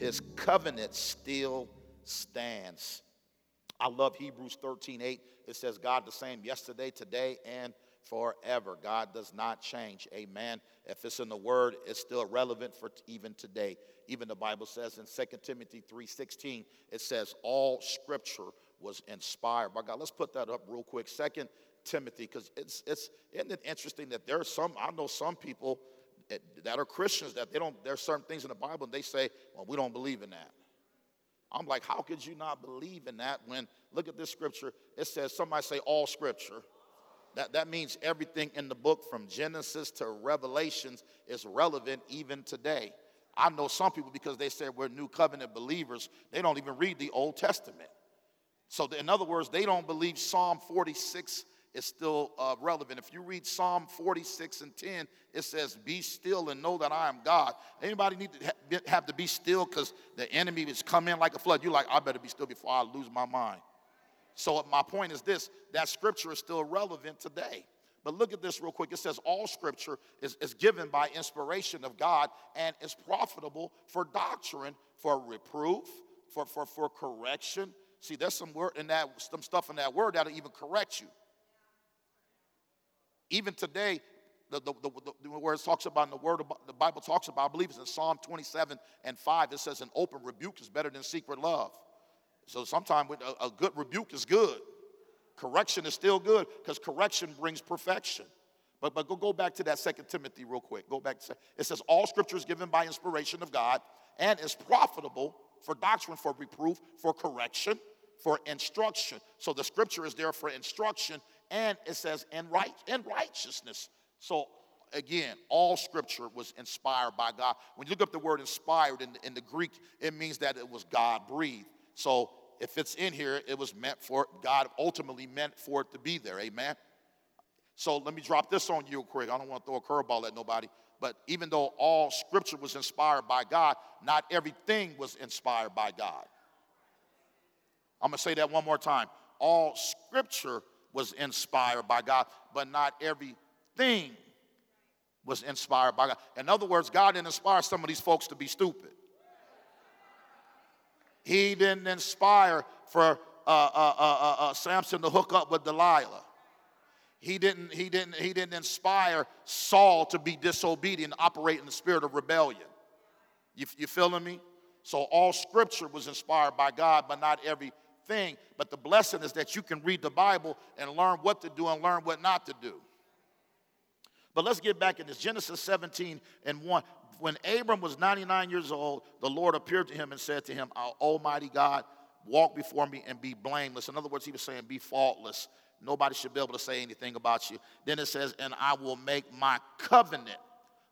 his covenant still stands. I love Hebrews 13 8. It says, God the same yesterday, today, and forever. God does not change. Amen. If it's in the word, it's still relevant for even today. Even the Bible says in 2 Timothy 3:16, it says, all scripture was inspired by God. Let's put that up real quick. Second Timothy, because it's it's isn't it interesting that there are some, I know some people that are Christians that they don't, there's certain things in the Bible and they say, well, we don't believe in that. I'm like, how could you not believe in that when, look at this scripture, it says, somebody say all scripture. That, that means everything in the book from Genesis to Revelations is relevant even today. I know some people because they say we're new covenant believers, they don't even read the Old Testament. So, in other words, they don't believe Psalm 46 is still uh, relevant. If you read Psalm 46 and 10, it says, Be still and know that I am God. Anybody need to have to be still because the enemy is coming like a flood? You're like, I better be still before I lose my mind. So, my point is this that scripture is still relevant today. But look at this real quick. It says, All scripture is, is given by inspiration of God and is profitable for doctrine, for reproof, for, for, for correction. See, there's some word in that, some stuff in that word that'll even correct you. Even today, the, the, the, where it talks about in the word, the Bible talks about, I believe it's in Psalm 27 and 5, it says an open rebuke is better than secret love. So sometimes a, a good rebuke is good. Correction is still good because correction brings perfection. But, but go, go back to that Second Timothy real quick. Go back to it says all scripture is given by inspiration of God and is profitable for doctrine, for reproof, for correction, for instruction. So the scripture is there for instruction and it says in right in righteousness. So again, all scripture was inspired by God. When you look up the word inspired in, in the Greek, it means that it was God breathed. So if it's in here, it was meant for God ultimately meant for it to be there. Amen. So let me drop this on you real quick. I don't want to throw a curveball at nobody. But even though all scripture was inspired by God, not everything was inspired by God. I'm going to say that one more time. All scripture was inspired by God, but not everything was inspired by God. In other words, God didn't inspire some of these folks to be stupid. He didn't inspire for uh, uh, uh, uh, uh Samson to hook up with Delilah. He didn't, he, didn't, he didn't inspire Saul to be disobedient, operate in the spirit of rebellion. You, you feeling me? So all scripture was inspired by God, but not every thing. But the blessing is that you can read the Bible and learn what to do and learn what not to do. But let's get back in this Genesis 17 and 1. When Abram was 99 years old, the Lord appeared to him and said to him, Almighty God, walk before me and be blameless. In other words, he was saying, be faultless. Nobody should be able to say anything about you. Then it says, and I will make my covenant.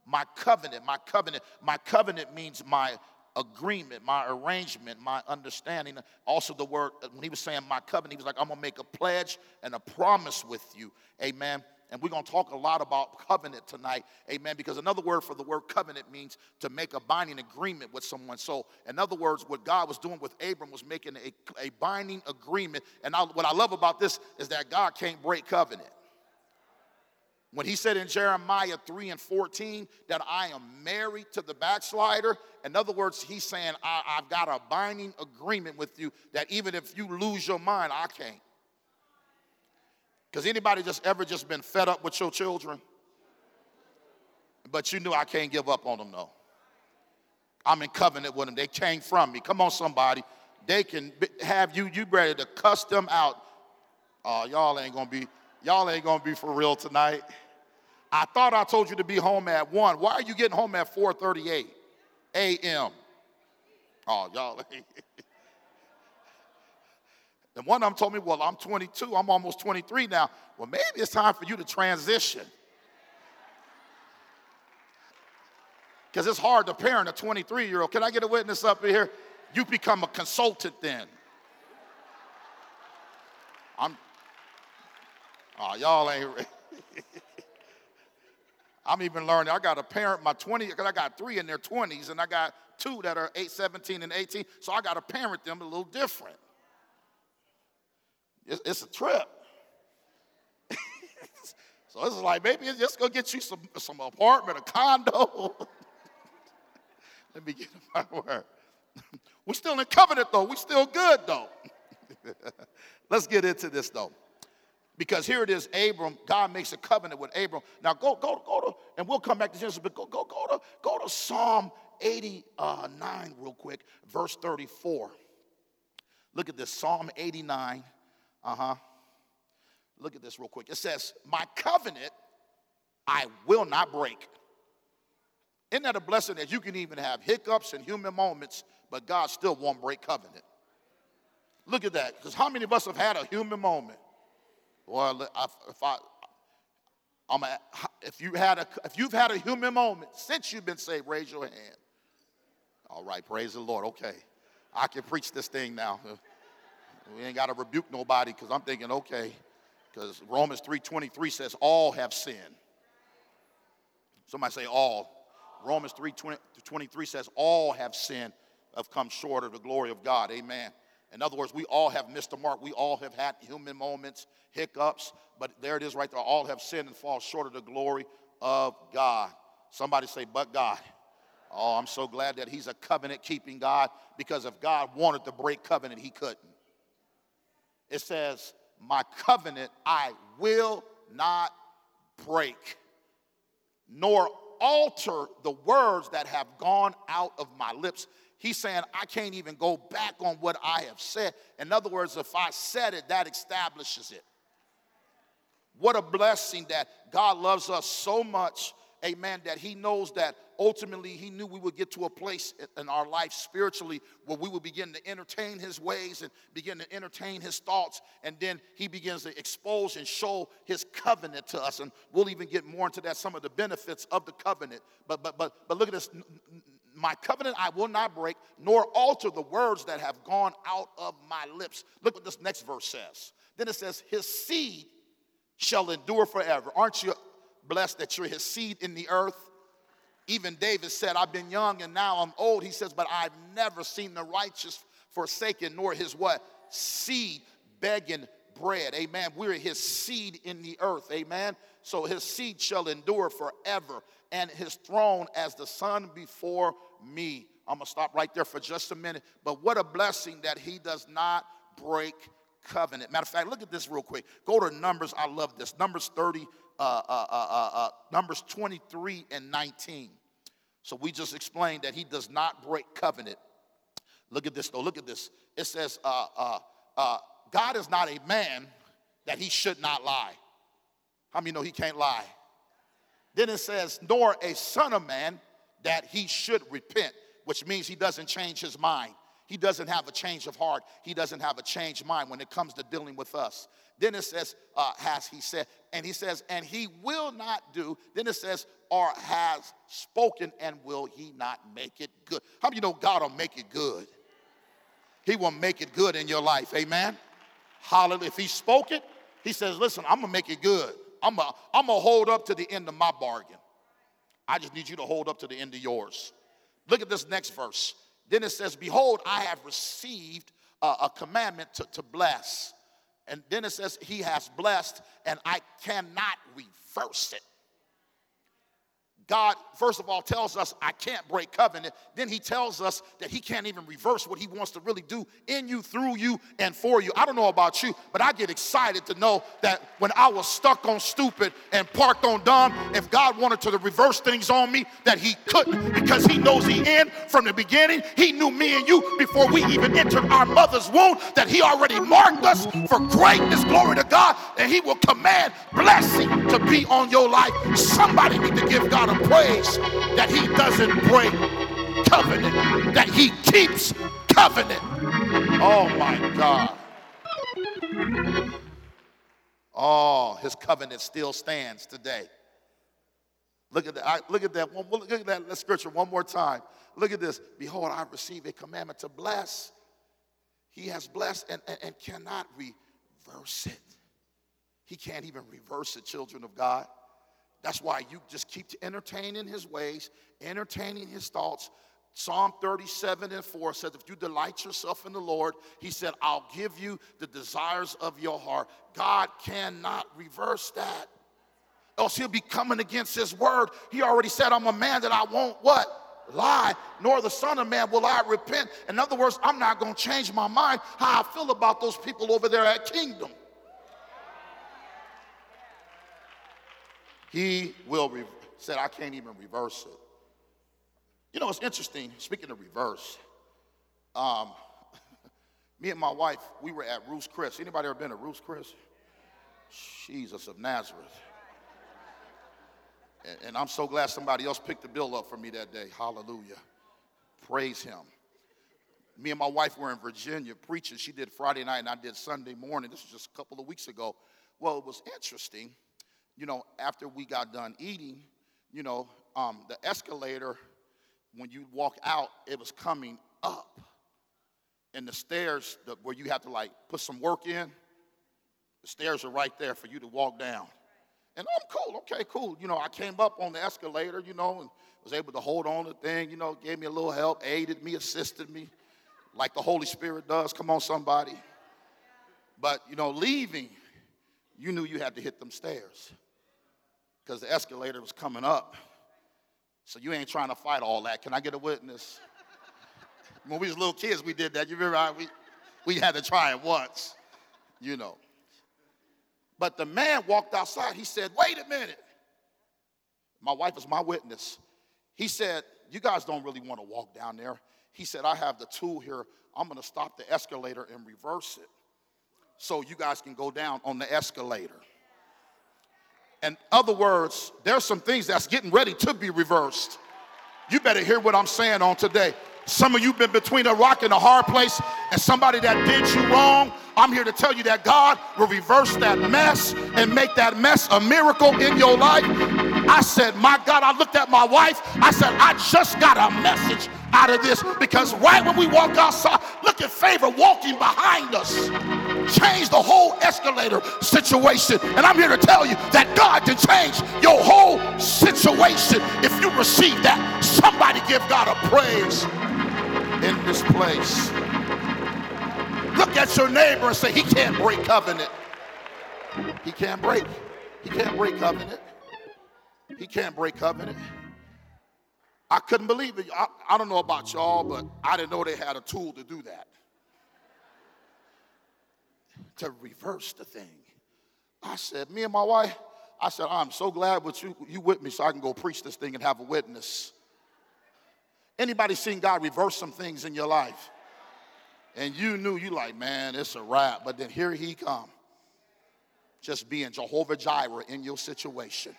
My covenant, my covenant. My covenant means my agreement, my arrangement, my understanding. Also, the word, when he was saying my covenant, he was like, I'm going to make a pledge and a promise with you. Amen. And we're going to talk a lot about covenant tonight. Amen. Because another word for the word covenant means to make a binding agreement with someone. So, in other words, what God was doing with Abram was making a, a binding agreement. And I, what I love about this is that God can't break covenant. When he said in Jeremiah 3 and 14 that I am married to the backslider, in other words, he's saying, I, have got a binding agreement with you that even if you lose your mind, I can't. Because anybody just ever just been fed up with your children? But you knew I can't give up on them, though. I'm in covenant with them. They came from me. Come on, somebody. They can have you, you ready to cuss them out. Oh, y'all ain't gonna be Y'all ain't gonna be for real tonight. I thought I told you to be home at 1. Why are you getting home at 4:38 a.m.? Oh, y'all. and one of them told me, Well, I'm 22, I'm almost 23 now. Well, maybe it's time for you to transition. Because it's hard to parent a 23 year old. Can I get a witness up here? You become a consultant then. I'm, Oh, y'all ain't. Ready. I'm even learning. I got a parent, my 20, because I got three in their 20s, and I got two that are 8, 17, and 18. So I got to parent them a little different. It's, it's a trip. so this is like, maybe it's just going to get you some, some apartment, a condo. Let me get my word. We're still in covenant though. We're still good though. Let's get into this though. Because here it is, Abram, God makes a covenant with Abram. Now go, go, go to, and we'll come back to Genesis, but go, go, go to, go to Psalm 89 real quick, verse 34. Look at this, Psalm 89. Uh-huh. Look at this real quick. It says, My covenant I will not break. Isn't that a blessing that you can even have hiccups and human moments, but God still won't break covenant? Look at that. Because how many of us have had a human moment? Well, if I, I'm a, if you had a, if you've had a human moment since you've been saved, raise your hand. All right, praise the Lord. Okay, I can preach this thing now. We ain't got to rebuke nobody because I'm thinking, okay, because Romans 3:23 says all have sinned. Somebody say all. Romans 3 23 says, All have sinned, have come short of the glory of God. Amen. In other words, we all have missed the mark. We all have had human moments, hiccups, but there it is right there. All have sinned and fall short of the glory of God. Somebody say, But God. Oh, I'm so glad that He's a covenant keeping God because if God wanted to break covenant, He couldn't. It says, My covenant I will not break, nor alter the words that have gone out of my lips. He's saying, I can't even go back on what I have said. In other words, if I said it, that establishes it. What a blessing that God loves us so much, amen, that He knows that ultimately He knew we would get to a place in our life spiritually where we would begin to entertain His ways and begin to entertain His thoughts. And then He begins to expose and show His covenant to us. And we'll even get more into that, some of the benefits of the covenant. But, but, but, but look at this. My covenant I will not break, nor alter the words that have gone out of my lips. Look what this next verse says. Then it says, His seed shall endure forever. Aren't you blessed that you're His seed in the earth? Even David said, I've been young and now I'm old. He says, but I've never seen the righteous forsaken, nor his what? Seed begging bread. Amen. We're his seed in the earth. Amen. So his seed shall endure forever, and his throne as the sun before me. I'm going to stop right there for just a minute. But what a blessing that he does not break covenant. Matter of fact, look at this real quick. Go to Numbers. I love this. Numbers 30, uh, uh, uh, uh, Numbers 23 and 19. So we just explained that he does not break covenant. Look at this though. Look at this. It says, uh, uh, uh, God is not a man that he should not lie. How many know he can't lie? Then it says, nor a son of man that he should repent, which means he doesn't change his mind. He doesn't have a change of heart. He doesn't have a changed mind when it comes to dealing with us. Then it says, uh, has he said, and he says, and he will not do. Then it says, or has spoken, and will he not make it good? How do you know God will make it good? He will make it good in your life. Amen. Hallelujah. If he spoke it, he says, listen, I'm gonna make it good. I'm I'm gonna hold up to the end of my bargain. I just need you to hold up to the end of yours. Look at this next verse. Then it says, Behold, I have received a, a commandment to, to bless. And then it says, He has blessed, and I cannot reverse it. God, first of all, tells us I can't break covenant. Then he tells us that he can't even reverse what he wants to really do in you, through you, and for you. I don't know about you, but I get excited to know that when I was stuck on stupid and parked on dumb, if God wanted to reverse things on me, that he couldn't because he knows the end from the beginning. He knew me and you before we even entered our mother's womb, that he already marked us for greatness. Glory to God, and he will command blessing to be on your life. Somebody need to give God a praise that he doesn't break covenant, that he keeps covenant. Oh my God. Oh, his covenant still stands today. Look at that. Look at that. Look at that scripture one more time. Look at this. Behold, I receive a commandment to bless. He has blessed and, and, and cannot reverse it. He can't even reverse it, children of God. That's why you just keep entertaining his ways, entertaining his thoughts. Psalm 37 and 4 says, If you delight yourself in the Lord, he said, I'll give you the desires of your heart. God cannot reverse that. Else he'll be coming against his word. He already said, I'm a man that I won't what? lie, nor the Son of Man will I repent. In other words, I'm not going to change my mind how I feel about those people over there at Kingdom. He will, re- said, I can't even reverse it. You know, it's interesting, speaking of reverse, um, me and my wife, we were at Ruth's Chris. Anybody ever been to Ruth's Chris? Jesus of Nazareth. And, and I'm so glad somebody else picked the bill up for me that day. Hallelujah. Praise him. Me and my wife were in Virginia preaching. She did Friday night and I did Sunday morning. This was just a couple of weeks ago. Well, it was interesting. You know, after we got done eating, you know, um, the escalator, when you walk out, it was coming up. And the stairs, the, where you have to like put some work in, the stairs are right there for you to walk down. And I'm cool, okay, cool. You know, I came up on the escalator, you know, and was able to hold on to the thing, you know, gave me a little help, aided me, assisted me, like the Holy Spirit does. Come on, somebody. But, you know, leaving, you knew you had to hit them stairs because the escalator was coming up. So you ain't trying to fight all that. Can I get a witness? when we was little kids, we did that. You remember? We, we had to try it once, you know. But the man walked outside. He said, Wait a minute. My wife is my witness. He said, You guys don't really want to walk down there. He said, I have the tool here. I'm going to stop the escalator and reverse it so you guys can go down on the escalator. In other words, there's some things that's getting ready to be reversed. You better hear what I'm saying on today. Some of you been between a rock and a hard place, and somebody that did you wrong. I'm here to tell you that God will reverse that mess and make that mess a miracle in your life. I said, My God, I looked at my wife. I said, I just got a message out of this because right when we walk outside, look at favor walking behind us. Change the whole escalator situation. And I'm here to tell you that God can change your whole situation if you receive that. Somebody give God a praise in this place. Look at your neighbor and say, He can't break covenant. He can't break. He can't break covenant. He can't break covenant. I couldn't believe it. I, I don't know about y'all, but I didn't know they had a tool to do that. To reverse the thing. I said, me and my wife, I said, I'm so glad with you, you with me so I can go preach this thing and have a witness. Anybody seen God reverse some things in your life? And you knew you like, man, it's a wrap. But then here he come. Just being Jehovah Jireh in your situation.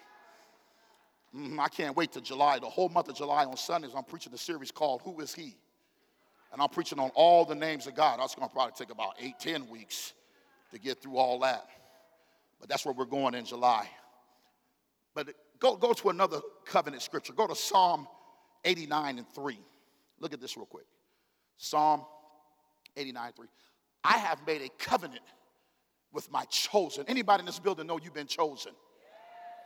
Mm, I can't wait till July. The whole month of July on Sundays, I'm preaching a series called Who is He? And I'm preaching on all the names of God. That's to probably take about eight, ten weeks to get through all that. But that's where we're going in July. But go, go to another covenant scripture. Go to Psalm 89 and 3. Look at this real quick. Psalm 89 3. I have made a covenant with my chosen. Anybody in this building know you've been chosen?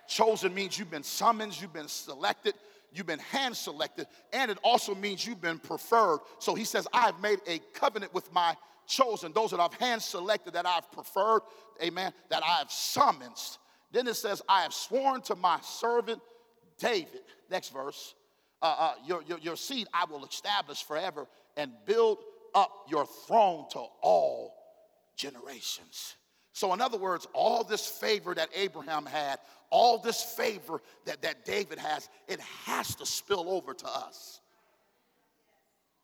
Chosen means you've been summoned, you've been selected, you've been hand selected, and it also means you've been preferred. So he says, I have made a covenant with my chosen, those that I've hand selected, that I've preferred, amen, that I have summoned. Then it says, I have sworn to my servant David. Next verse uh, uh, your, your, your seed I will establish forever and build up your throne to all generations. So, in other words, all this favor that Abraham had, all this favor that, that David has, it has to spill over to us.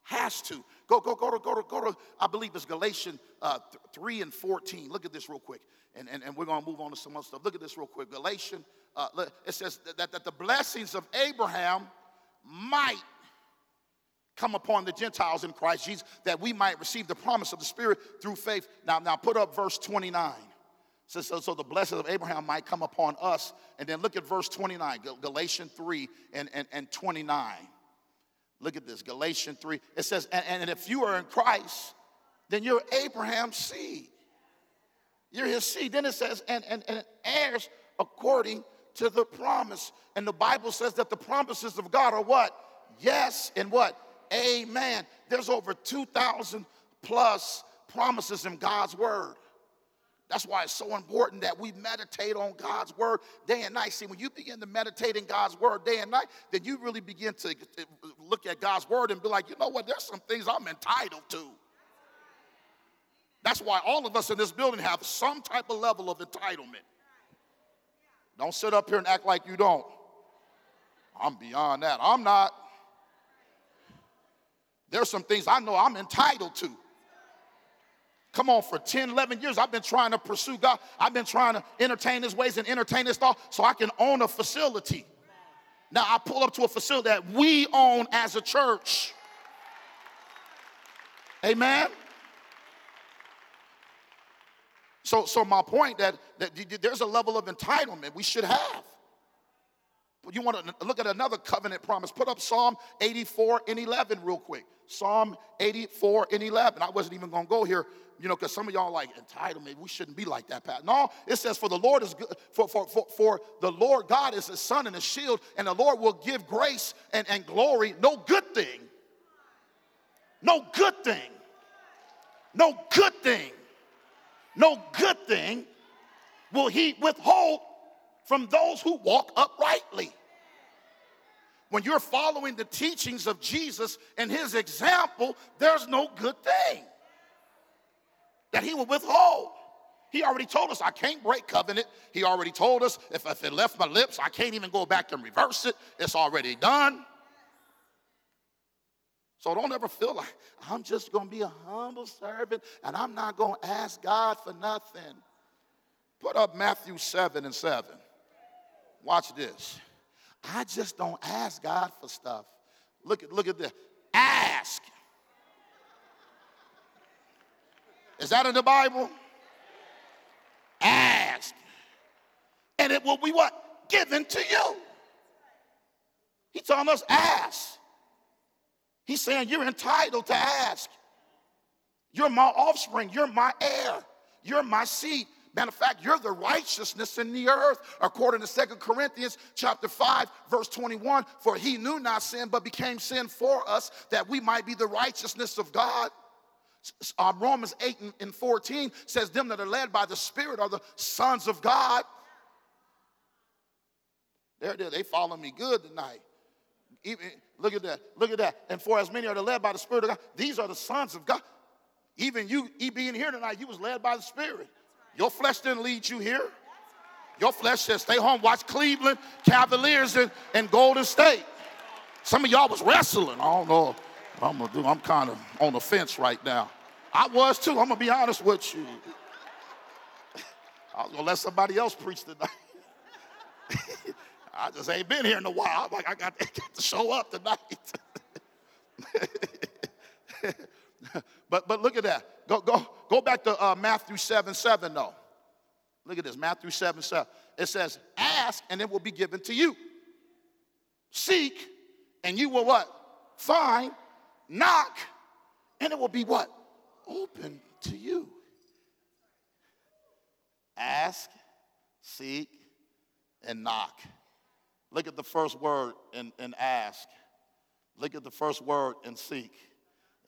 Has to. Go, go, go to, go to, go to, I believe it's Galatians uh, 3 and 14. Look at this real quick. And, and, and we're going to move on to some other stuff. Look at this real quick. Galatians, uh, it says that, that the blessings of Abraham might come upon the Gentiles in Christ Jesus, that we might receive the promise of the Spirit through faith. Now, now put up verse 29. So, so, so the blessing of Abraham might come upon us. And then look at verse 29, Galatians 3 and, and, and 29. Look at this, Galatians 3. It says, and, and if you are in Christ, then you're Abraham's seed. You're his seed. Then it says, and, and, and heirs according to the promise. And the Bible says that the promises of God are what? Yes, and what? Amen. There's over 2,000 plus promises in God's word. That's why it's so important that we meditate on God's word day and night. See, when you begin to meditate in God's word day and night, then you really begin to look at God's word and be like, you know what, there's some things I'm entitled to. That's why all of us in this building have some type of level of entitlement. Don't sit up here and act like you don't. I'm beyond that. I'm not. There's some things I know I'm entitled to. Come on, for 10, 11 years, I've been trying to pursue God. I've been trying to entertain His ways and entertain His thought so I can own a facility. Now, I pull up to a facility that we own as a church. Amen. So, so my point that, that there's a level of entitlement we should have. You want to look at another covenant promise. Put up Psalm 84 and 11 real quick. Psalm 84 and 11. I wasn't even going to go here, you know, because some of y'all like entitlement. We shouldn't be like that, Pat. No, it says, for the Lord is good, for, for, for, for the Lord God is a sun and a shield, and the Lord will give grace and, and glory. No good thing. No good thing. No good thing. No good thing will he withhold from those who walk uprightly. When you're following the teachings of Jesus and his example, there's no good thing that he will withhold. He already told us I can't break covenant. He already told us if, if it left my lips, I can't even go back and reverse it. It's already done. So don't ever feel like I'm just going to be a humble servant and I'm not going to ask God for nothing. Put up Matthew 7 and 7. Watch this. I just don't ask God for stuff. Look at look at this. Ask. Is that in the Bible? Ask. And it will be what? Given to you. He's telling us ask. He's saying you're entitled to ask. You're my offspring. You're my heir. You're my seed. Matter of fact, you're the righteousness in the earth, according to Second Corinthians chapter 5, verse 21. For he knew not sin, but became sin for us, that we might be the righteousness of God. Uh, Romans 8 and 14 says, Them that are led by the Spirit are the sons of God. There it is. They follow me good tonight. Even, look at that. Look at that. And for as many are led by the Spirit of God, these are the sons of God. Even you, being here tonight, you was led by the Spirit. Your flesh didn't lead you here. Your flesh said, stay home, watch Cleveland, Cavaliers, and, and Golden State. Some of y'all was wrestling. I don't know I'm gonna do. I'm kind of on the fence right now. I was too. I'm gonna be honest with you. I was gonna let somebody else preach tonight. I just ain't been here in a while. I'm like, I got, got to show up tonight. but but look at that. Go go go back to uh, Matthew 7 7 though. Look at this, Matthew 7 7. It says, ask and it will be given to you. Seek and you will what? Find. Knock and it will be what? Open to you. Ask, seek, and knock. Look at the first word in, in ask. Look at the first word in seek.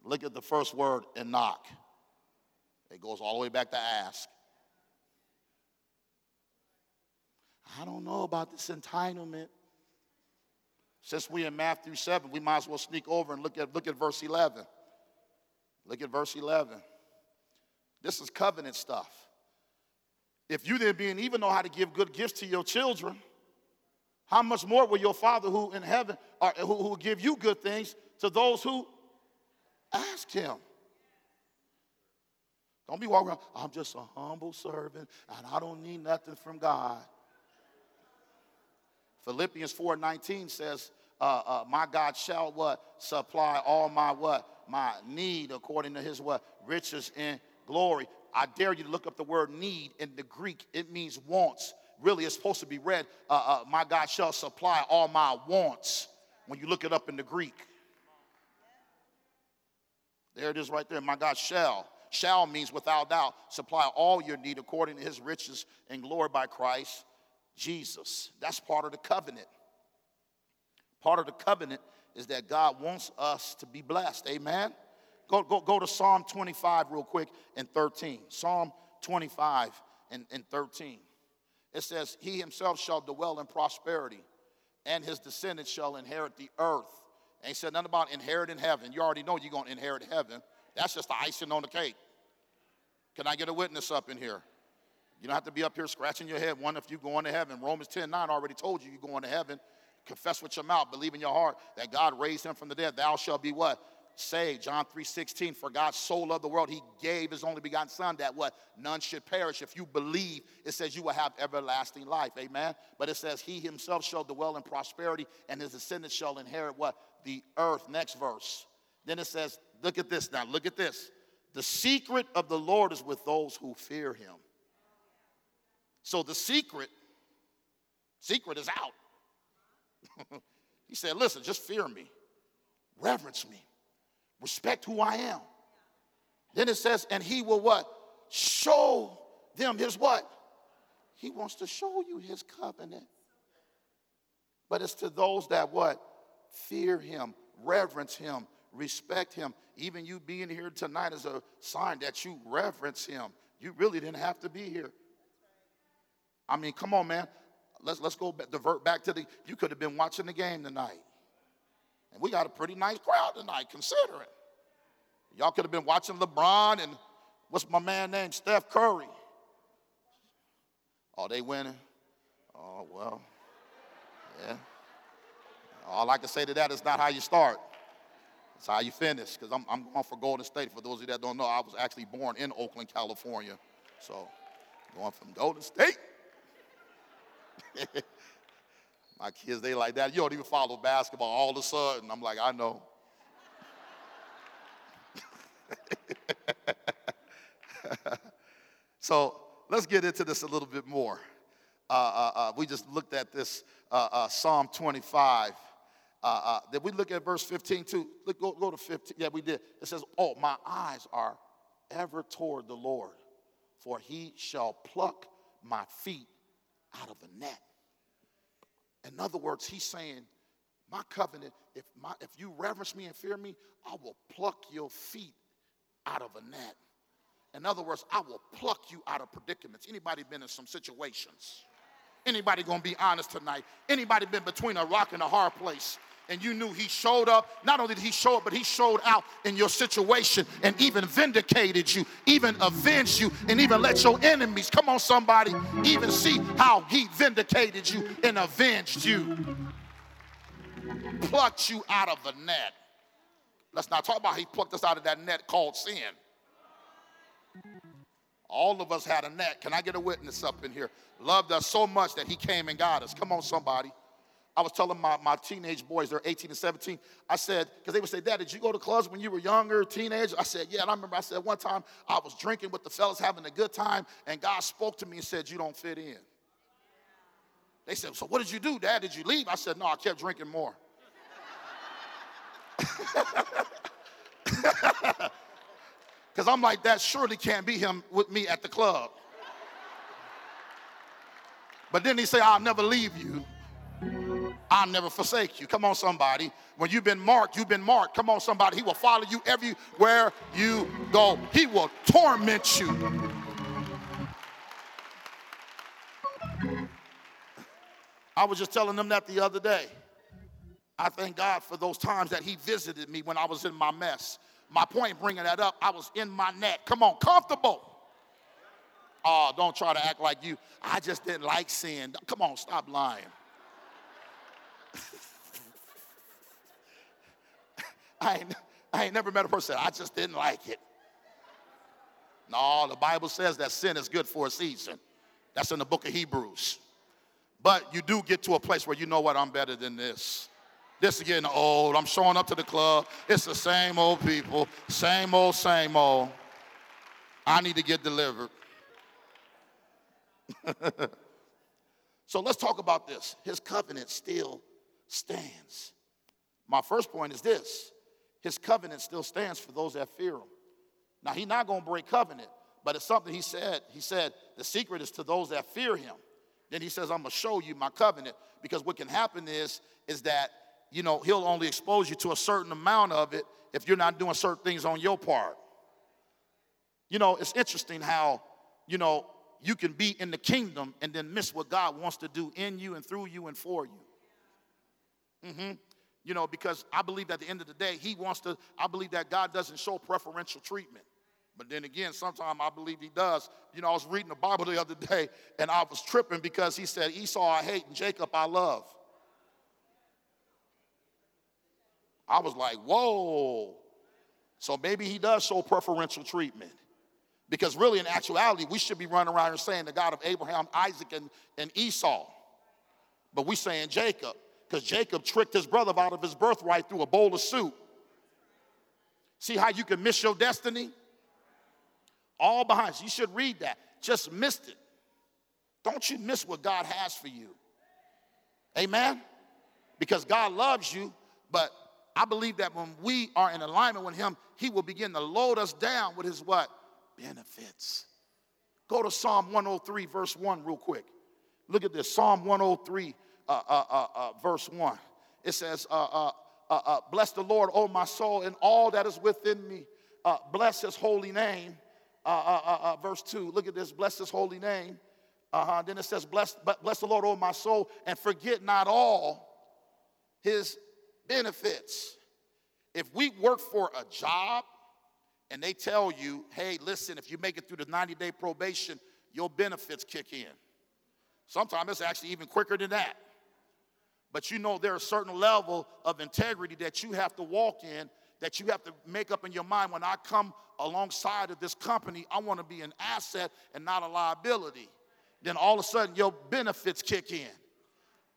Look at the first word in knock. It goes all the way back to ask. I don't know about this entitlement. Since we're in Matthew 7, we might as well sneak over and look at, look at verse 11. Look at verse 11. This is covenant stuff. If you then being even know how to give good gifts to your children, how much more will your Father who in heaven, or who, who will give you good things to those who ask him? Don't be walking around, I'm just a humble servant and I don't need nothing from God. Philippians 4:19 says, uh, uh, "My God shall what supply all my what my need according to His what riches in glory." I dare you to look up the word need in the Greek. It means wants. Really, it's supposed to be read, uh, uh "My God shall supply all my wants." When you look it up in the Greek, there it is right there. My God shall. Shall means without doubt supply all your need according to his riches and glory by Christ Jesus. That's part of the covenant. Part of the covenant is that God wants us to be blessed. Amen. Go, go, go to Psalm 25 real quick and 13. Psalm 25 and, and 13. It says, He himself shall dwell in prosperity, and his descendants shall inherit the earth. And he said nothing about inheriting heaven. You already know you're going to inherit heaven. That's just the icing on the cake. Can I get a witness up in here? You don't have to be up here scratching your head. One, if you're going to heaven. Romans 10 9 already told you you're going to heaven. Confess with your mouth, believe in your heart that God raised him from the dead. Thou shalt be what? Saved. John 3:16, For God so loved the world, he gave his only begotten Son that what? None should perish. If you believe, it says you will have everlasting life. Amen. But it says, He himself shall dwell in prosperity, and his descendants shall inherit what? The earth. Next verse. Then it says, Look at this now. Look at this. The secret of the Lord is with those who fear him. So the secret, secret is out. he said, listen, just fear me, reverence me, respect who I am. Then it says, and he will what? Show them his what? He wants to show you his covenant. But it's to those that what? Fear him, reverence him, respect him. Even you being here tonight is a sign that you reverence him. You really didn't have to be here. I mean, come on, man. Let's, let's go back, divert back to the, you could have been watching the game tonight. And we got a pretty nice crowd tonight, considering. Y'all could have been watching LeBron and what's my man named Steph Curry. Are they winning? Oh, well, yeah. All I can say to that is not how you start. It's how you finish, because I'm, I'm going for Golden State. For those of you that don't know, I was actually born in Oakland, California. So, going from Golden State My kids, they like that. You don't even follow basketball all of a sudden. I'm like, I know. so let's get into this a little bit more. Uh, uh, uh, we just looked at this uh, uh, Psalm 25. Uh, did we look at verse 15 too? Look, go, go to 15. Yeah, we did. It says, Oh, my eyes are ever toward the Lord, for he shall pluck my feet out of a net. In other words, he's saying, My covenant, if, my, if you reverence me and fear me, I will pluck your feet out of a net. In other words, I will pluck you out of predicaments. Anybody been in some situations? Anybody gonna be honest tonight? Anybody been between a rock and a hard place? And you knew he showed up. Not only did he show up, but he showed out in your situation and even vindicated you, even avenged you, and even let your enemies, come on, somebody, even see how he vindicated you and avenged you. Plucked you out of the net. Let's not talk about he plucked us out of that net called sin. All of us had a net. Can I get a witness up in here? Loved us so much that he came and got us. Come on, somebody. I was telling my, my teenage boys, they're 18 and 17, I said, because they would say, Dad, did you go to clubs when you were younger, teenage? I said, Yeah. And I remember I said, one time I was drinking with the fellas, having a good time, and God spoke to me and said, You don't fit in. They said, So what did you do, Dad? Did you leave? I said, No, I kept drinking more. Because I'm like, That surely can't be him with me at the club. But then he said, I'll never leave you. I'll never forsake you. Come on, somebody. When you've been marked, you've been marked. Come on, somebody. He will follow you everywhere you go, He will torment you. I was just telling them that the other day. I thank God for those times that He visited me when I was in my mess. My point bringing that up, I was in my net. Come on, comfortable. Oh, don't try to act like you. I just didn't like sin. Come on, stop lying. I ain't, I ain't never met a person that I just didn't like it. No, the Bible says that sin is good for a season. That's in the book of Hebrews. But you do get to a place where you know what, I'm better than this. This is getting old. I'm showing up to the club. It's the same old people, same old, same old. I need to get delivered. so let's talk about this. His covenant still stands. My first point is this his covenant still stands for those that fear him. Now, he's not going to break covenant, but it's something he said. He said, the secret is to those that fear him. Then he says, I'm going to show you my covenant because what can happen is, is that, you know, he'll only expose you to a certain amount of it if you're not doing certain things on your part. You know, it's interesting how, you know, you can be in the kingdom and then miss what God wants to do in you and through you and for you. Mm-hmm. You know, because I believe at the end of the day, He wants to, I believe that God doesn't show preferential treatment. But then again, sometimes I believe He does. You know, I was reading the Bible the other day and I was tripping because He said, Esau I hate and Jacob I love. I was like, whoa. So maybe He does show preferential treatment. Because really, in actuality, we should be running around and saying the God of Abraham, Isaac, and, and Esau. But we saying Jacob, because Jacob tricked his brother out of his birthright through a bowl of soup. See how you can miss your destiny? All behind. You should read that. Just missed it. Don't you miss what God has for you. Amen? Because God loves you, but I believe that when we are in alignment with Him, He will begin to load us down with His what? benefits. Go to Psalm 103, verse 1, real quick. Look at this Psalm 103, uh, uh, uh, uh, Uh, uh, uh, verse 1. It says, uh, uh, Bless the Lord, O my soul, and all that is within me. bless his holy name. verse 2, look at this. Bless his holy name. Uh-huh. Then it says, bless, bless the Lord, O my soul, and forget not all his benefits. If we work for a job, and they tell you, hey, listen, if you make it through the 90 day probation, your benefits kick in. Sometimes it's actually even quicker than that. But you know, there's a certain level of integrity that you have to walk in, that you have to make up in your mind. When I come alongside of this company, I want to be an asset and not a liability. Then all of a sudden, your benefits kick in.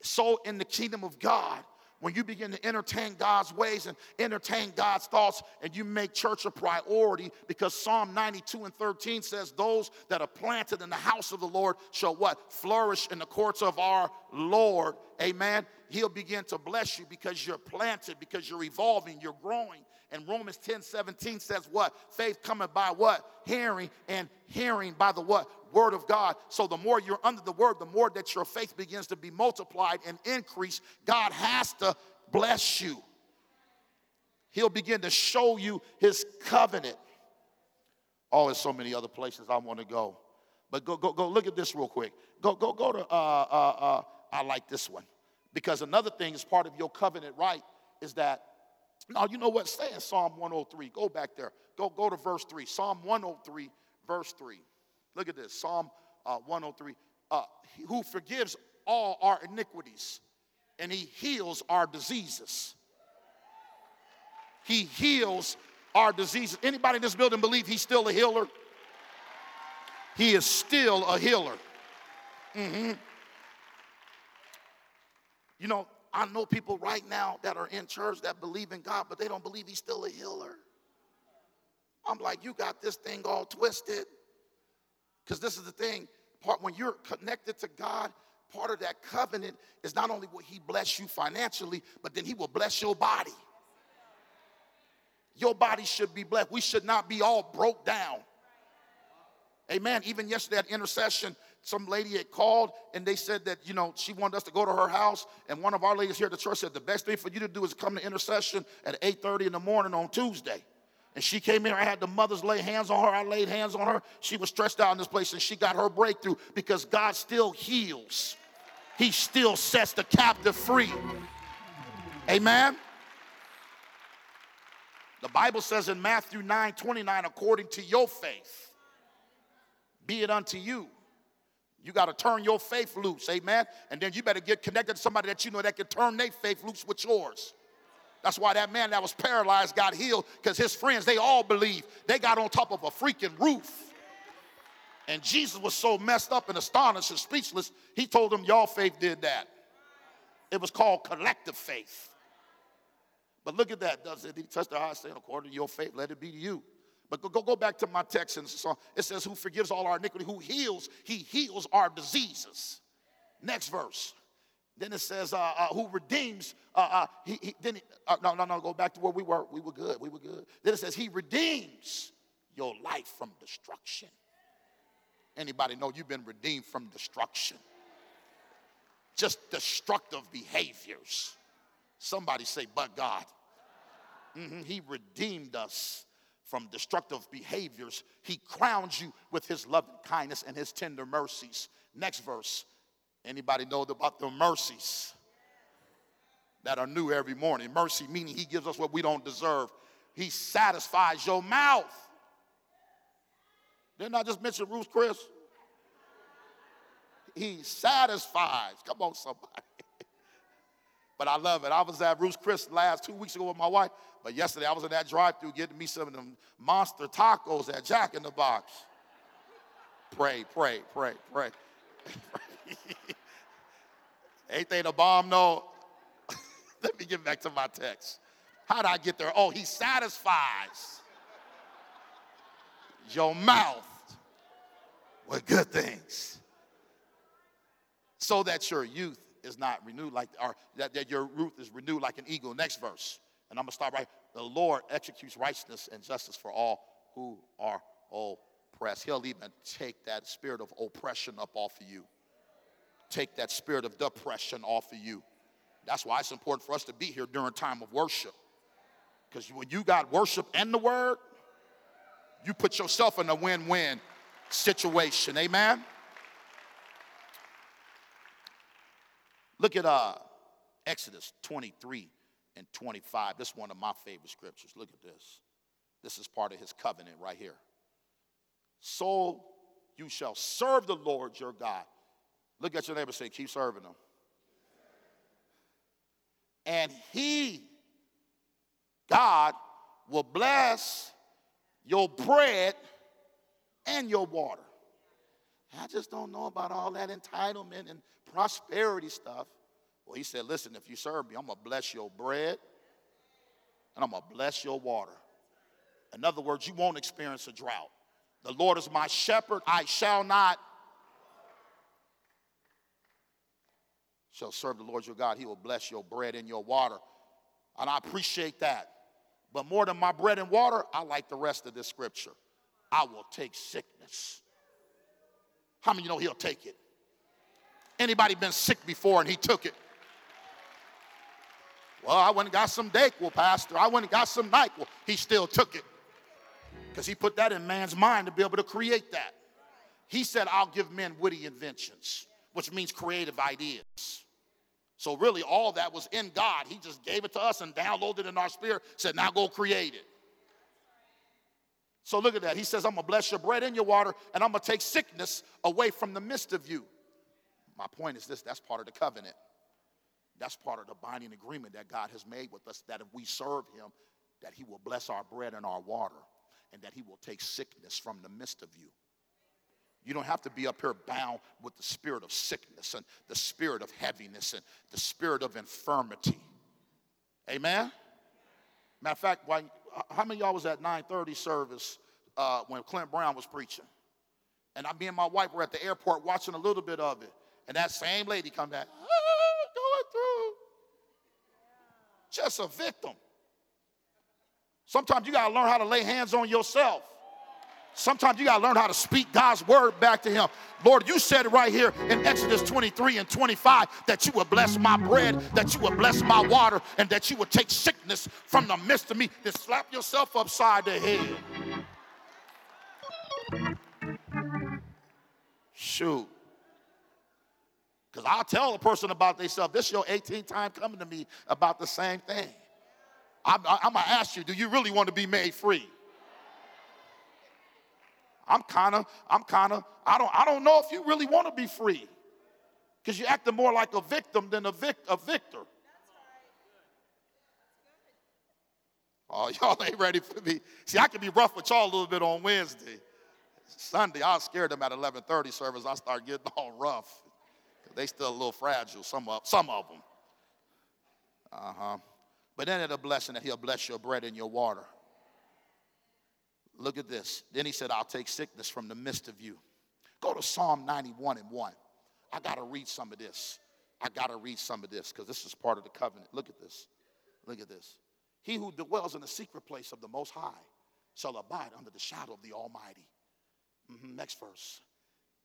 So, in the kingdom of God, when you begin to entertain God's ways and entertain God's thoughts, and you make church a priority, because Psalm 92 and 13 says, Those that are planted in the house of the Lord shall what? Flourish in the courts of our Lord. Amen. He'll begin to bless you because you're planted, because you're evolving, you're growing. And Romans 10 17 says what? Faith coming by what? Hearing, and hearing by the what? Word of God. So the more you're under the word, the more that your faith begins to be multiplied and increase. God has to bless you. He'll begin to show you his covenant. Oh, there's so many other places I want to go. But go, go, go look at this real quick. Go, go, go to, uh, uh, uh, I like this one. Because another thing is part of your covenant right is that, now you know what? Stay in Psalm 103. Go back there. Go, go to verse 3. Psalm 103, verse 3. Look at this Psalm uh, 103. Uh, who forgives all our iniquities and he heals our diseases. He heals our diseases. Anybody in this building believe he's still a healer? He is still a healer. Mm-hmm. You know, I know people right now that are in church that believe in God, but they don't believe he's still a healer. I'm like, you got this thing all twisted. Because this is the thing, part when you're connected to God, part of that covenant is not only will He bless you financially, but then He will bless your body. Your body should be blessed. We should not be all broke down. Amen. Even yesterday at intercession, some lady had called and they said that, you know, she wanted us to go to her house. And one of our ladies here at the church said, the best thing for you to do is come to intercession at 8.30 in the morning on Tuesday. And she came here. I had the mothers lay hands on her. I laid hands on her. She was stressed out in this place and she got her breakthrough because God still heals. He still sets the captive free. Amen. The Bible says in Matthew 9 29, according to your faith, be it unto you. You got to turn your faith loose, amen? And then you better get connected to somebody that you know that can turn their faith loose with yours. That's why that man that was paralyzed got healed because his friends, they all believe. They got on top of a freaking roof. And Jesus was so messed up and astonished and speechless, he told them, Y'all faith did that. It was called collective faith. But look at that. Does it? He touched their eyes, saying, According to your faith, let it be to you. But go, go, go back to my text and so it says, Who forgives all our iniquity, who heals, he heals our diseases. Next verse. Then it says, uh, uh, who redeems, uh, uh he, he, then, uh, no, no, no, go back to where we were. We were good, we were good. Then it says, he redeems your life from destruction. Anybody know you've been redeemed from destruction? Just destructive behaviors. Somebody say, but God. Mm-hmm. He redeemed us from destructive behaviors. He crowns you with his loving kindness and his tender mercies. Next verse. Anybody know about the mercies that are new every morning? Mercy meaning he gives us what we don't deserve. He satisfies your mouth. Didn't I just mention Ruth Chris? He satisfies. Come on, somebody. but I love it. I was at Ruth's Chris last two weeks ago with my wife, but yesterday I was in that drive-through getting me some of them monster tacos at Jack in the Box. Pray, pray, pray, pray. Ain't they the bomb? No. Let me get back to my text. How did I get there? Oh, he satisfies your mouth with good things so that your youth is not renewed like, or that, that your youth is renewed like an eagle. Next verse. And I'm to start right. The Lord executes righteousness and justice for all who are oppressed. He'll even take that spirit of oppression up off of you, take that spirit of depression off of you. That's why it's important for us to be here during time of worship. Because when you got worship and the word, you put yourself in a win win situation. Amen? Look at uh, Exodus 23 and 25. This is one of my favorite scriptures. Look at this. This is part of his covenant right here. So you shall serve the Lord your God. Look at your neighbor say, keep serving them. And he, God, will bless your bread and your water. I just don't know about all that entitlement and prosperity stuff. Well, he said, Listen, if you serve me, I'm going to bless your bread and I'm going to bless your water. In other words, you won't experience a drought. The Lord is my shepherd, I shall not. Shall serve the Lord your God. He will bless your bread and your water. And I appreciate that. But more than my bread and water, I like the rest of this scripture. I will take sickness. How many you know he'll take it? Anybody been sick before and he took it? Well, I went and got some Dayquil, Pastor. I went and got some NyQuil. He still took it. Because he put that in man's mind to be able to create that. He said, I'll give men witty inventions, which means creative ideas. So, really, all that was in God. He just gave it to us and downloaded it in our spirit, said, Now go create it. So, look at that. He says, I'm going to bless your bread and your water, and I'm going to take sickness away from the midst of you. My point is this that's part of the covenant. That's part of the binding agreement that God has made with us that if we serve Him, that He will bless our bread and our water, and that He will take sickness from the midst of you. You don't have to be up here bound with the spirit of sickness and the spirit of heaviness and the spirit of infirmity. Amen? Matter of fact, why, how many y'all was at 930 service uh, when Clint Brown was preaching? And I, me and my wife were at the airport watching a little bit of it. And that same lady come back, ah, going through. Just a victim. Sometimes you got to learn how to lay hands on yourself. Sometimes you got to learn how to speak God's word back to Him. Lord, you said it right here in Exodus 23 and 25 that you would bless my bread, that you would bless my water, and that you would take sickness from the midst of me. Then slap yourself upside the head. Shoot. Because I'll tell a person about themselves, this is your 18th time coming to me about the same thing. I'm, I'm going to ask you, do you really want to be made free? I'm kind of, I'm kind of, I don't, I don't know if you really want to be free. Because you're acting more like a victim than a, vic, a victor. Oh, y'all ain't ready for me. See, I can be rough with y'all a little bit on Wednesday. Sunday, I scared them at 11:30 service. I start getting all rough. They still a little fragile, some of, some of them. Uh-huh. But then it's a blessing that he'll bless your bread and your water. Look at this. Then he said, I'll take sickness from the midst of you. Go to Psalm 91 and 1. I got to read some of this. I got to read some of this because this is part of the covenant. Look at this. Look at this. He who dwells in the secret place of the Most High shall abide under the shadow of the Almighty. Mm-hmm. Next verse.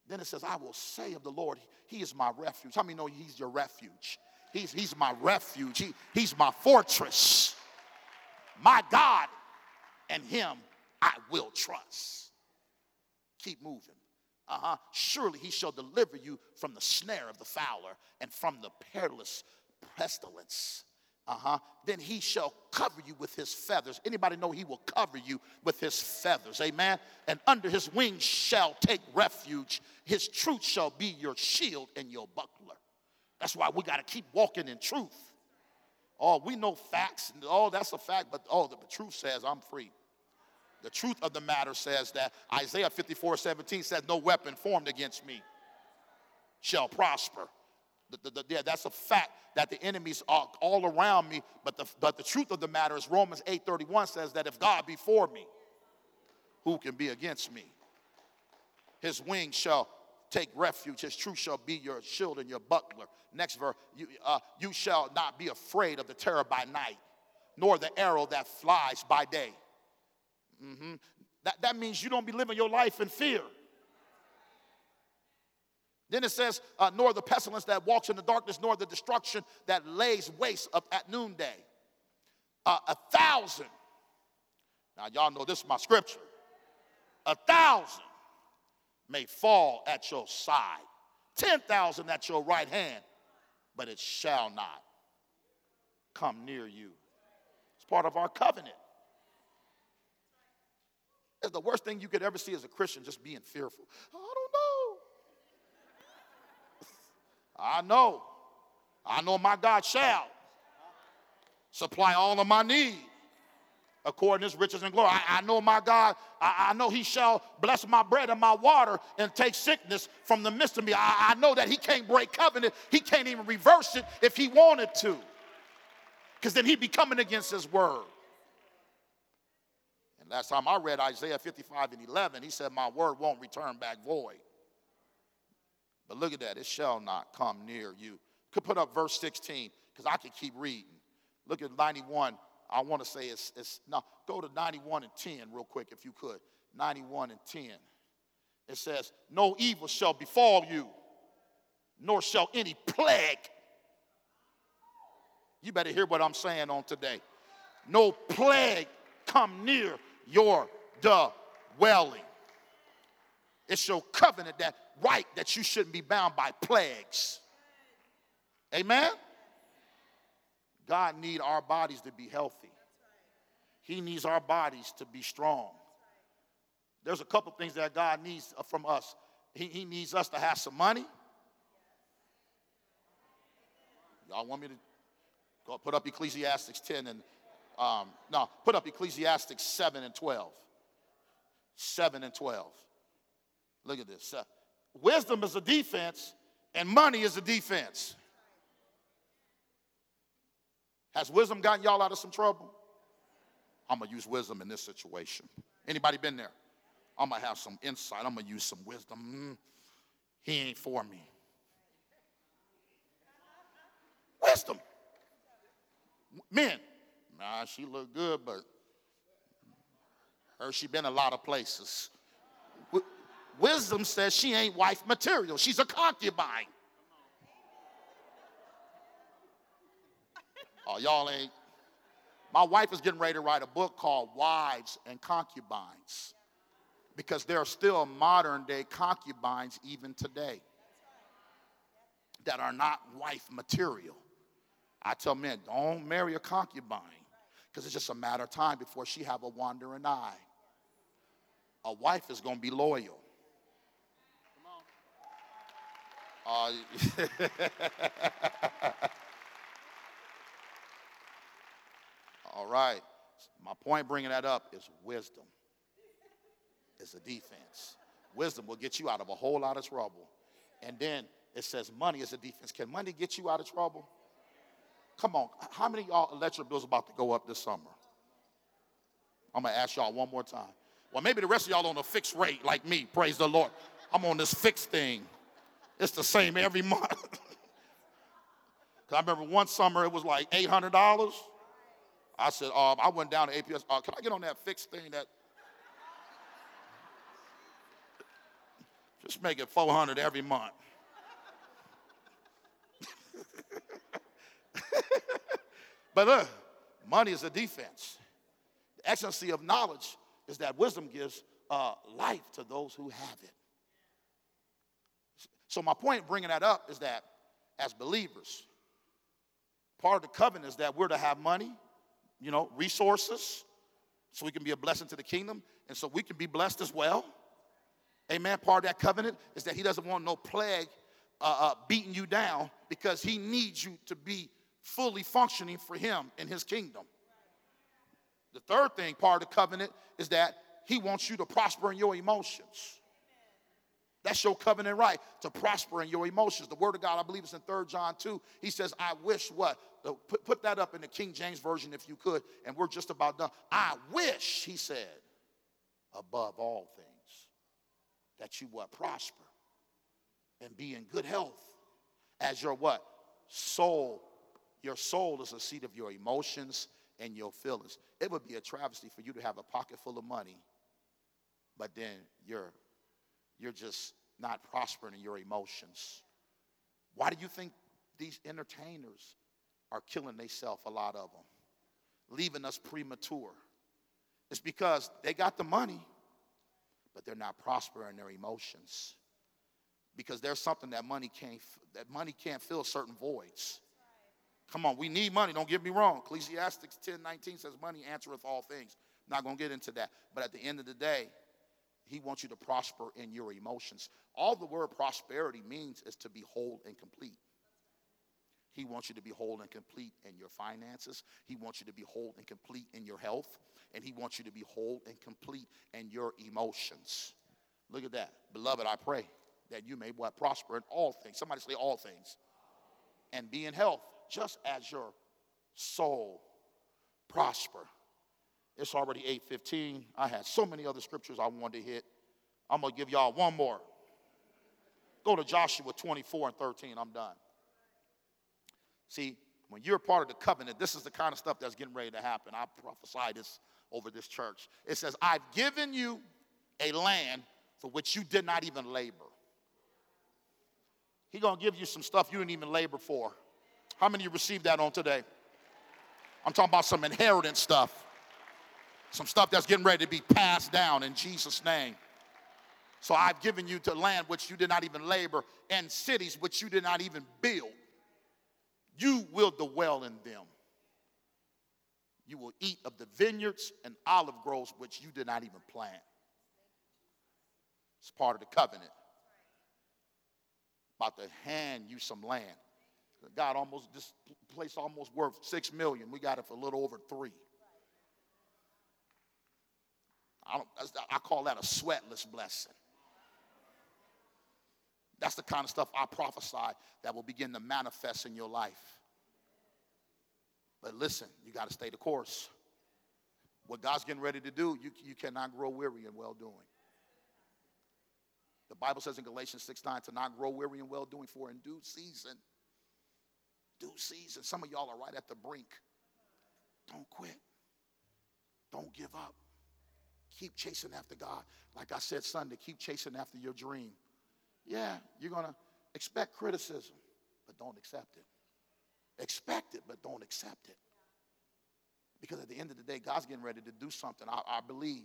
Then it says, I will say of the Lord, He is my refuge. How many know He's your refuge? He's, he's my refuge. He, he's my fortress. My God, and Him I will trust. Keep moving. Uh-huh. Surely he shall deliver you from the snare of the fowler and from the perilous pestilence. Uh-huh. Then he shall cover you with his feathers. Anybody know he will cover you with his feathers? Amen. And under his wings shall take refuge. His truth shall be your shield and your buckler. That's why we got to keep walking in truth. Oh, we know facts, oh, that's a fact, but oh, the truth says I'm free. The truth of the matter says that Isaiah 54 17 says, No weapon formed against me shall prosper. The, the, the, yeah, that's a fact that the enemies are all around me. But the, but the truth of the matter is Romans 8:31 says that if God be for me, who can be against me? His wings shall take refuge. His truth shall be your shield and your buckler. Next verse, you, uh, you shall not be afraid of the terror by night, nor the arrow that flies by day. Mm-hmm. That, that means you don't be living your life in fear. Then it says, uh, nor the pestilence that walks in the darkness, nor the destruction that lays waste of, at noonday. Uh, a thousand. Now, y'all know this is my scripture. A thousand may fall at your side, 10,000 at your right hand, but it shall not come near you. It's part of our covenant. It's the worst thing you could ever see as a Christian, just being fearful. I don't know. I know. I know my God shall supply all of my need according to his riches and glory. I, I know my God, I, I, know he shall bless my bread and my water and take sickness from the midst of me. I, I know that he can't break covenant. He can't even reverse it if he wanted to. Because then he'd be coming against his word. Last time I read Isaiah 55 and 11, he said, My word won't return back void. But look at that, it shall not come near you. Could put up verse 16, because I could keep reading. Look at 91. I want to say it's, it's no, go to 91 and 10 real quick if you could. 91 and 10. It says, No evil shall befall you, nor shall any plague. You better hear what I'm saying on today. No plague come near your dwelling. It's your covenant that right that you shouldn't be bound by plagues. Amen? God needs our bodies to be healthy. He needs our bodies to be strong. There's a couple things that God needs uh, from us. He, he needs us to have some money. Y'all want me to go put up Ecclesiastes 10 and um, no, put up Ecclesiastics 7 and 12. 7 and 12. Look at this. Uh, wisdom is a defense, and money is a defense. Has wisdom gotten y'all out of some trouble? I'm gonna use wisdom in this situation. Anybody been there? I'm gonna have some insight. I'm gonna use some wisdom. Mm, he ain't for me. Wisdom. Men, Nah, she looked good, but her she been a lot of places. Wisdom says she ain't wife material. She's a concubine. Oh, y'all ain't. My wife is getting ready to write a book called Wives and Concubines because there are still modern day concubines even today that are not wife material. I tell men, don't marry a concubine because it's just a matter of time before she have a wandering eye. A wife is going to be loyal. Uh, all right. My point bringing that up is wisdom. It's a defense. Wisdom will get you out of a whole lot of trouble. And then it says money is a defense. Can money get you out of trouble? Come on, how many y'all electric bills about to go up this summer? I'm gonna ask y'all one more time. Well, maybe the rest of y'all on a fixed rate like me, praise the Lord. I'm on this fixed thing. It's the same every month. Cause I remember one summer it was like $800. I said, um, I went down to APS, uh, can I get on that fixed thing that just make it 400 every month. but look, money is a defense. The excellency of knowledge is that wisdom gives uh, life to those who have it. So, my point bringing that up is that as believers, part of the covenant is that we're to have money, you know, resources, so we can be a blessing to the kingdom, and so we can be blessed as well. Amen. Part of that covenant is that He doesn't want no plague uh, uh, beating you down because He needs you to be fully functioning for Him in His kingdom. The third thing, part of the covenant, is that He wants you to prosper in your emotions. That's your covenant right to prosper in your emotions. The word of God, I believe it's in 3 John 2. He says, I wish what? Put, put that up in the King James Version if you could, and we're just about done. I wish, he said, above all things, that you what? Prosper and be in good health as your what? Soul. Your soul is a seat of your emotions and your feelings. It would be a travesty for you to have a pocket full of money, but then you're you're just not prospering in your emotions. Why do you think these entertainers are killing themselves, a lot of them, leaving us premature? It's because they got the money, but they're not prospering their emotions. Because there's something that money can't that money can't fill certain voids. Come on, we need money, don't get me wrong. Ecclesiastes 10 19 says, Money answereth all things. not gonna get into that. But at the end of the day, he wants you to prosper in your emotions. All the word prosperity means is to be whole and complete. He wants you to be whole and complete in your finances. He wants you to be whole and complete in your health. And he wants you to be whole and complete in your emotions. Look at that. Beloved, I pray that you may what prosper in all things. Somebody say all things. And be in health, just as your soul prosper. It's already 8:15. I had so many other scriptures I wanted to hit. I'm going to give y'all one more. Go to Joshua 24 and 13. I'm done. See, when you're part of the covenant, this is the kind of stuff that's getting ready to happen. I prophesy this over this church. It says, I've given you a land for which you did not even labor. He's going to give you some stuff you didn't even labor for. How many of you received that on today? I'm talking about some inheritance stuff. Some stuff that's getting ready to be passed down in Jesus' name. So I've given you to land which you did not even labor, and cities which you did not even build. You will dwell in them. You will eat of the vineyards and olive groves which you did not even plant. It's part of the covenant. About to hand you some land. God almost, this place almost worth six million. We got it for a little over three. I, I call that a sweatless blessing. That's the kind of stuff I prophesy that will begin to manifest in your life. But listen, you got to stay the course. What God's getting ready to do, you, you cannot grow weary in well doing. The Bible says in Galatians 6 9 to not grow weary in well doing, for in due season, due season, some of y'all are right at the brink. Don't quit, don't give up. Keep chasing after God. Like I said Sunday, keep chasing after your dream. Yeah, you're going to expect criticism, but don't accept it. Expect it, but don't accept it. Because at the end of the day, God's getting ready to do something. I, I believe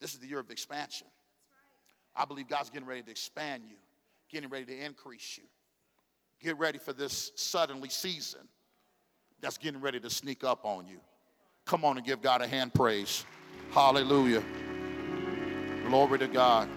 this is the year of expansion. I believe God's getting ready to expand you, getting ready to increase you. Get ready for this suddenly season that's getting ready to sneak up on you. Come on and give God a hand praise. Hallelujah. Glory to God.